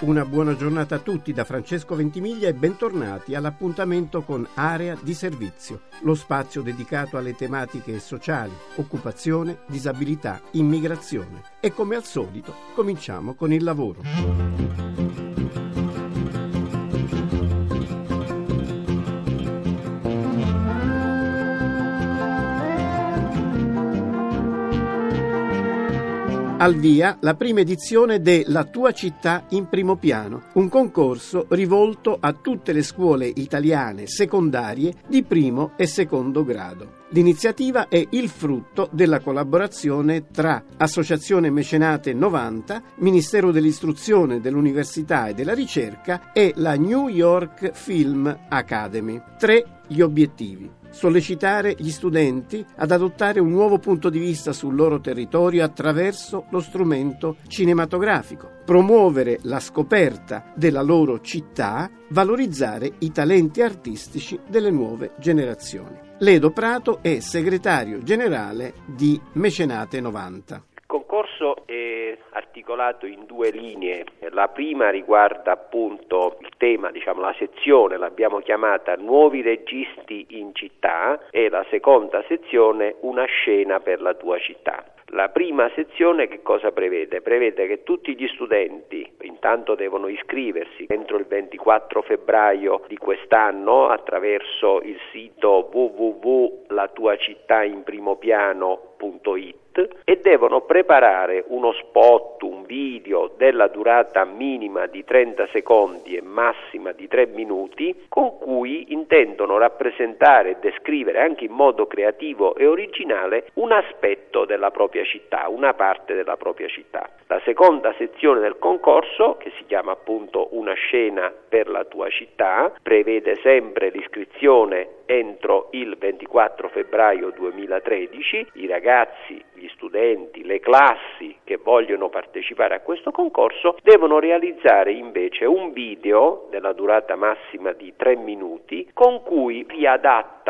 Una buona giornata a tutti da Francesco Ventimiglia e bentornati all'appuntamento con Area di Servizio, lo spazio dedicato alle tematiche sociali, occupazione, disabilità, immigrazione. E come al solito cominciamo con il lavoro. Al via la prima edizione de La tua città in primo piano, un concorso rivolto a tutte le scuole italiane secondarie di primo e secondo grado. L'iniziativa è il frutto della collaborazione tra Associazione Mecenate 90, Ministero dell'Istruzione, dell'Università e della Ricerca e la New York Film Academy. Tre gli obiettivi sollecitare gli studenti ad adottare un nuovo punto di vista sul loro territorio attraverso lo strumento cinematografico, promuovere la scoperta della loro città, valorizzare i talenti artistici delle nuove generazioni. Ledo Prato è segretario generale di Mecenate 90 concorso è articolato in due linee. La prima riguarda appunto il tema, diciamo la sezione, l'abbiamo chiamata Nuovi registi in città e la seconda sezione Una scena per la tua città. La prima sezione che cosa prevede? Prevede che tutti gli studenti intanto devono iscriversi entro il 24 febbraio di quest'anno attraverso il sito www.latuacittainprimopiano.it e devono preparare uno spot, un video della durata minima di 30 secondi e massima di 3 minuti con cui intendono rappresentare e descrivere anche in modo creativo e originale un aspetto della propria città, una parte della propria città. La seconda sezione del concorso, che si chiama appunto Una scena per la tua città, prevede sempre l'iscrizione entro il 24 febbraio 2013. I ragazzi, gli studenti, le classi che vogliono partecipare a questo concorso devono realizzare invece un video della durata massima di 3 minuti con cui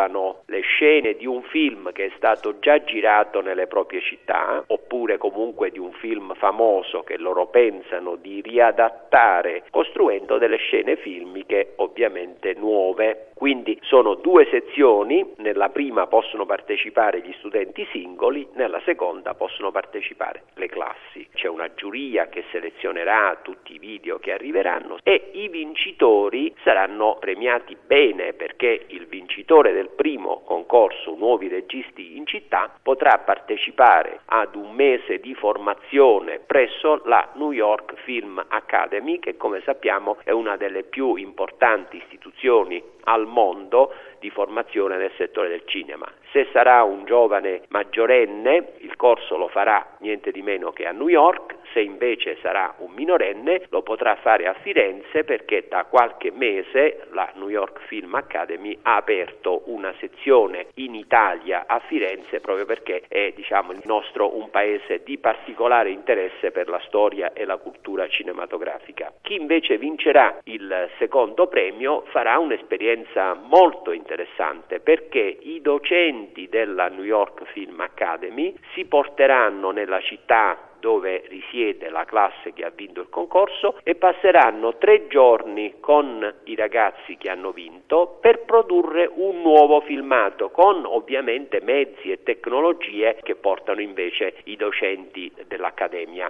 riadattano le scene di un film che è stato già girato nelle proprie città oppure comunque di un film famoso che loro pensano di riadattare costruendo delle scene filmiche ovviamente nuove. Quindi sono due sezioni, nella prima possono partecipare gli studenti singoli, nella seconda possono partecipare le classi. C'è una giuria che selezionerà tutti i video che arriveranno e i vincitori saranno premiati bene perché il vincitore del primo concorso Nuovi Registi in città potrà partecipare ad un mese di formazione presso la New York Film Academy che come sappiamo è una delle più importanti istituzioni al mondo di formazione nel settore del cinema. Se sarà un giovane maggiorenne, il corso lo farà niente di meno che a New York, se invece sarà un minorenne lo potrà fare a Firenze perché da qualche mese la New York Film Academy ha aperto una sezione in Italia a Firenze proprio perché è diciamo, il nostro un paese di particolare interesse per la storia e la cultura cinematografica. Chi invece vincerà il secondo premio farà un'esperienza molto interessante perché i docenti della New York Film Academy si porteranno nella città dove risiede la classe che ha vinto il concorso e passeranno tre giorni con i ragazzi che hanno vinto per produrre un nuovo filmato con ovviamente mezzi e tecnologie che portano invece i docenti dell'Accademia.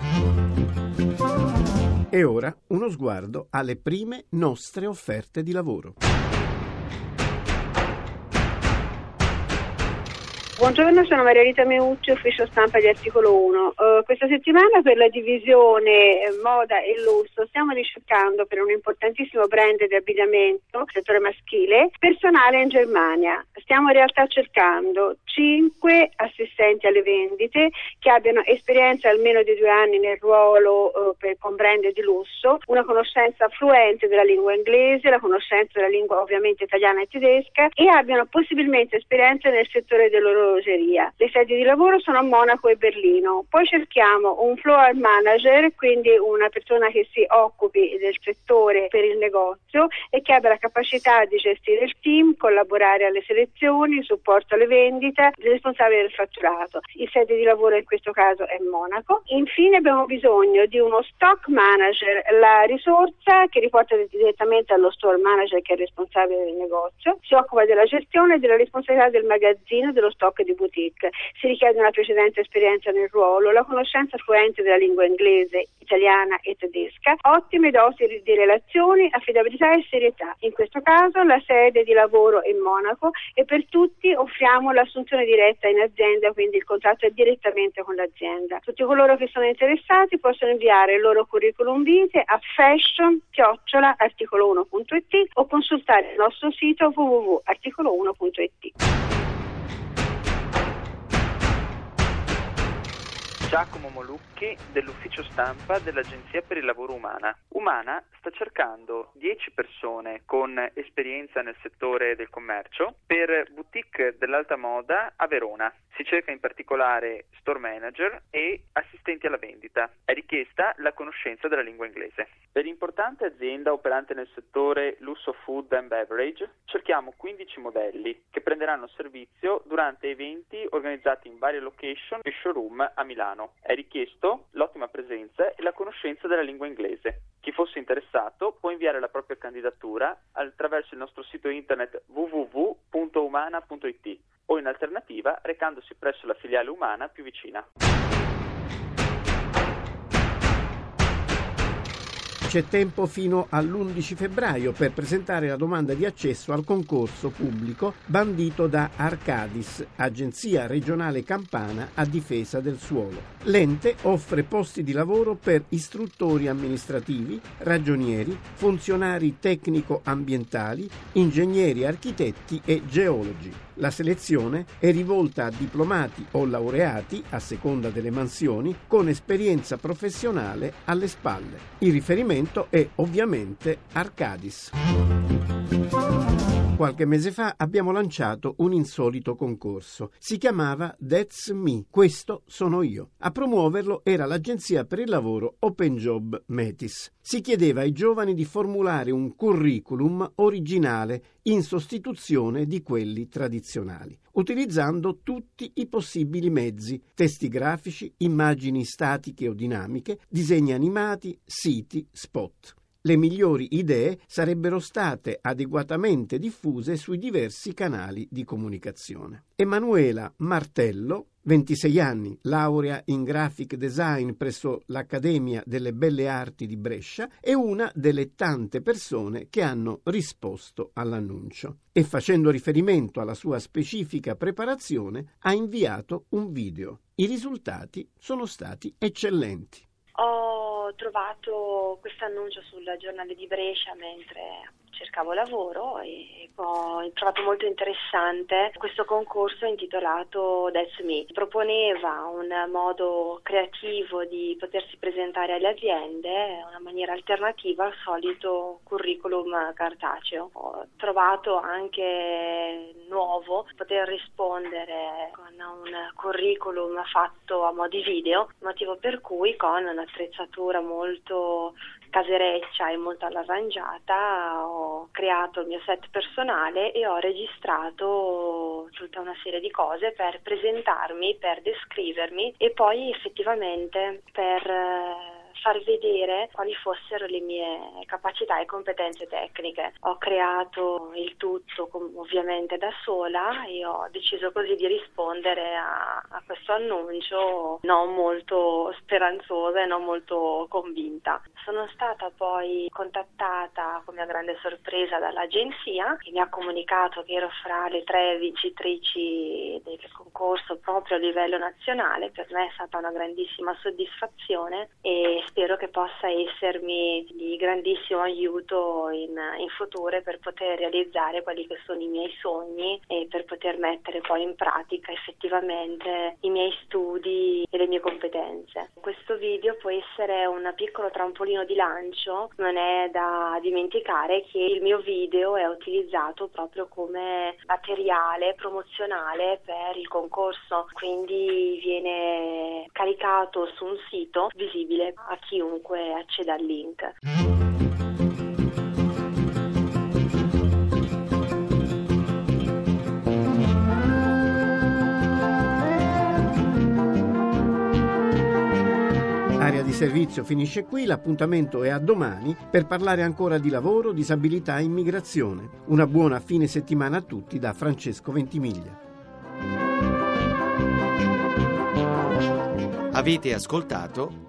E ora uno sguardo alle prime nostre offerte di lavoro. Buongiorno, sono Maria Rita Meucci, ufficio stampa di Articolo 1. Uh, eh, questa settimana per la divisione eh, moda e lusso stiamo ricercando per un importantissimo brand di abbigliamento, settore maschile, personale in Germania. Stiamo in realtà cercando 5 assistenti alle vendite che abbiano esperienza almeno di due anni nel ruolo eh, per, con brand di lusso, una conoscenza fluente della lingua inglese, la conoscenza della lingua ovviamente italiana e tedesca e abbiano possibilmente esperienza nel settore dell'orologeria. Le sedi di lavoro sono a Monaco e Berlino. Poi cerchiamo un floor manager, quindi una persona che si occupi del settore per il negozio e che abbia la capacità di gestire il team, collaborare alle selezioni, supporto alle vendite, responsabile del fatturato. Il sede di lavoro in questo caso è Monaco. Infine abbiamo bisogno di uno stock manager, la risorsa che riporta direttamente allo store manager che è responsabile del negozio, si occupa della gestione e della responsabilità del magazzino dello stock di boutique. Si richiede una precedente esperienza nel ruolo, la conoscenza fluente della lingua inglese, italiana e tedesca, ottime dosi di relazioni, affidabilità e serietà. In questo caso la sede di lavoro è in Monaco e per tutti offriamo l'assunzione diretta in azienda, quindi il contratto è direttamente con l'azienda. Tutti coloro che sono interessati possono inviare il loro curriculum vitae a fashion-articolo1.it o consultare il nostro sito www.articolo1.it. Giacomo Molucchi dell'ufficio stampa dell'Agenzia per il Lavoro Umana. Umana sta cercando 10 persone con esperienza nel settore del commercio per boutique dell'alta moda a Verona. Si cerca in particolare store manager e assistenti alla vendita. È richiesta la conoscenza della lingua inglese. Per l'importante azienda operante nel settore lusso food and beverage cerchiamo 15 modelli che prenderanno servizio durante eventi organizzati in varie location e showroom a Milano italiano. È richiesto l'ottima presenza e la conoscenza della lingua inglese. Chi fosse interessato può inviare la propria candidatura attraverso il nostro sito internet www.umana.it o in alternativa recandosi presso la filiale umana più vicina. C'è tempo fino all'11 febbraio per presentare la domanda di accesso al concorso pubblico bandito da Arcadis, Agenzia regionale campana a difesa del suolo. L'ente offre posti di lavoro per istruttori amministrativi, ragionieri, funzionari tecnico-ambientali, ingegneri, architetti e geologi. La selezione è rivolta a diplomati o laureati, a seconda delle mansioni, con esperienza professionale alle spalle. Il riferimento è ovviamente Arcadis. Qualche mese fa abbiamo lanciato un insolito concorso. Si chiamava That's Me, questo sono io. A promuoverlo era l'agenzia per il lavoro Open Job Metis. Si chiedeva ai giovani di formulare un curriculum originale in sostituzione di quelli tradizionali, utilizzando tutti i possibili mezzi, testi grafici, immagini statiche o dinamiche, disegni animati, siti, spot le migliori idee sarebbero state adeguatamente diffuse sui diversi canali di comunicazione. Emanuela Martello, 26 anni, laurea in graphic design presso l'Accademia delle Belle Arti di Brescia, è una delle tante persone che hanno risposto all'annuncio e facendo riferimento alla sua specifica preparazione ha inviato un video. I risultati sono stati eccellenti. Ho trovato questo annuncio sul giornale di Brescia mentre cercavo lavoro e ho trovato molto interessante questo concorso intitolato That's Me. Proponeva un modo creativo di potersi presentare alle aziende, una maniera alternativa al solito curriculum cartaceo. Ho trovato anche nuovo poter rispondere con un curriculum fatto a mo' di video, motivo per cui con un'attrezzatura molto casereccia e molto all'arrangiata ho creato il mio set personale e ho registrato tutta una serie di cose per presentarmi, per descrivermi e poi effettivamente per eh, far vedere quali fossero le mie capacità e competenze tecniche. Ho creato il tutto ovviamente da sola e ho deciso così di rispondere a, a questo annuncio non molto speranzosa e non molto convinta. Sono stata poi contattata come a grande sorpresa dall'agenzia che mi ha comunicato che ero fra le tre vincitrici del concorso proprio a livello nazionale. Per me è stata una grandissima soddisfazione e spero che possa essermi di grandissimo aiuto in, in futuro per poter realizzare quelli che sono i miei sogni e per poter mettere poi in pratica effettivamente i miei studi e le mie competenze. Questo video può essere un piccolo trampolino di lancio, non è da dimenticare che il mio video è utilizzato proprio come materiale promozionale per il concorso, quindi viene caricato su un sito visibile a chiunque acceda al link. Area di servizio finisce qui, l'appuntamento è a domani per parlare ancora di lavoro, disabilità e immigrazione. Una buona fine settimana a tutti da Francesco Ventimiglia. Avete ascoltato